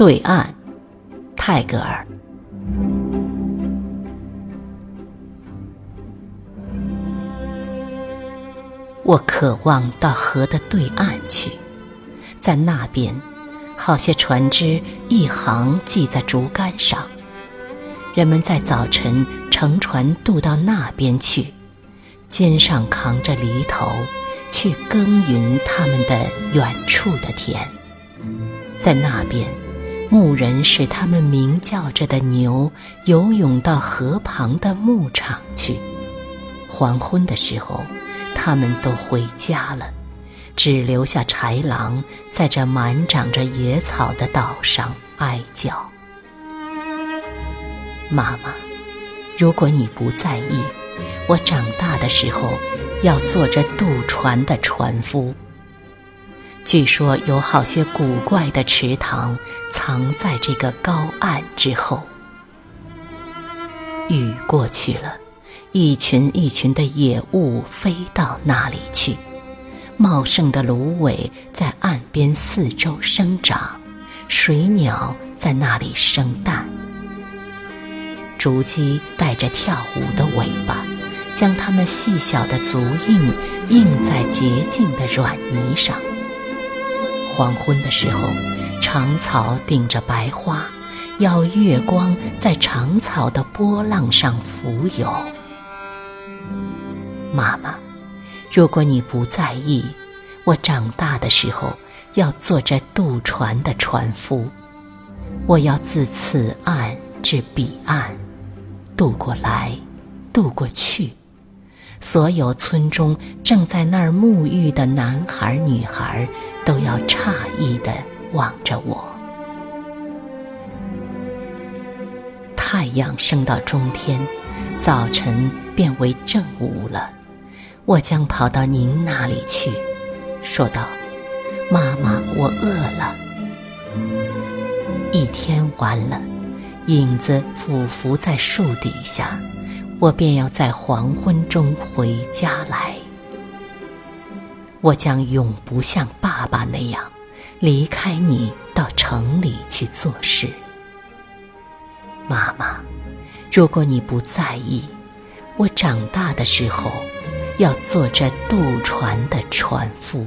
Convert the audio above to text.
对岸，泰戈尔。我渴望到河的对岸去，在那边，好些船只一行系在竹竿上，人们在早晨乘船渡到那边去，肩上扛着犁头，去耕耘他们的远处的田。在那边，牧人使他们鸣叫着的牛游泳到河旁的牧场去。黄昏的时候，他们都回家了，只留下豺狼在这满长着野草的岛上哀叫。妈妈，如果你不在意，我长大的时候要做这渡船的船夫。据说有好些古怪的池塘藏在这个高岸之后。雨过去了，一群一群的野物飞到那里去，茂盛的芦苇在岸边四周生长，水鸟在那里生蛋。竹鸡带着跳舞的尾巴，将它们细小的足印印在洁净的软泥上。黄昏的时候，长草顶着白花，要月光在长草的波浪上浮游。妈妈，如果你不在意，我长大的时候要做这渡船的船夫，我要自此岸至彼岸，渡过来，渡过去。所有村中正在那儿沐浴的男孩女孩，都要诧异地望着我。太阳升到中天，早晨变为正午了。我将跑到您那里去，说道：“妈妈，我饿了。”一天完了，影子俯伏在树底下。我便要在黄昏中回家来。我将永不像爸爸那样离开你到城里去做事。妈妈，如果你不在意，我长大的时候要做这渡船的船夫。